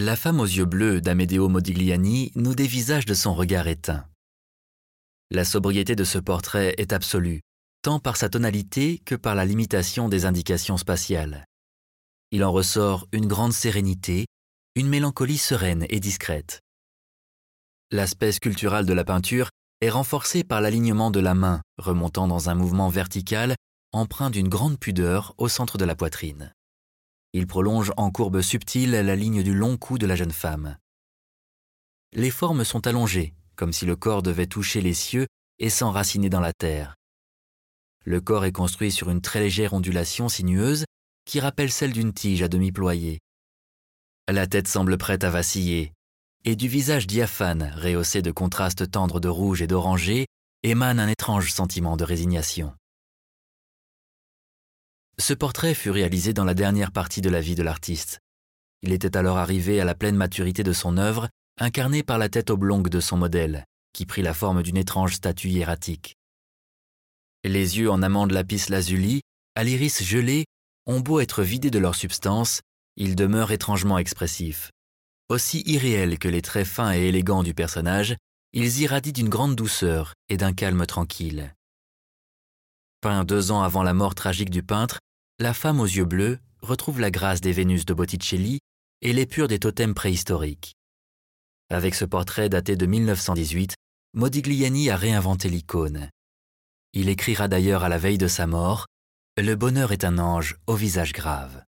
La femme aux yeux bleus d'Amedeo Modigliani nous dévisage de son regard éteint. La sobriété de ce portrait est absolue, tant par sa tonalité que par la limitation des indications spatiales. Il en ressort une grande sérénité, une mélancolie sereine et discrète. L'aspect sculptural de la peinture est renforcé par l'alignement de la main remontant dans un mouvement vertical empreint d'une grande pudeur au centre de la poitrine. Il prolonge en courbe subtile la ligne du long cou de la jeune femme. Les formes sont allongées, comme si le corps devait toucher les cieux et s'enraciner dans la terre. Le corps est construit sur une très légère ondulation sinueuse qui rappelle celle d'une tige à demi ployée. La tête semble prête à vaciller, et du visage diaphane, rehaussé de contrastes tendres de rouge et d'orangé, émane un étrange sentiment de résignation. Ce portrait fut réalisé dans la dernière partie de la vie de l'artiste. Il était alors arrivé à la pleine maturité de son œuvre, incarné par la tête oblongue de son modèle, qui prit la forme d'une étrange statue hiératique. Les yeux en amande lapis lazuli, à l'iris gelé, ont beau être vidés de leur substance, ils demeurent étrangement expressifs. Aussi irréels que les traits fins et élégants du personnage, ils irradient d'une grande douceur et d'un calme tranquille. Peint deux ans avant la mort tragique du peintre, la femme aux yeux bleus retrouve la grâce des Vénus de Botticelli et l'épure des totems préhistoriques. Avec ce portrait daté de 1918, Modigliani a réinventé l'icône. Il écrira d'ailleurs à la veille de sa mort Le bonheur est un ange au visage grave.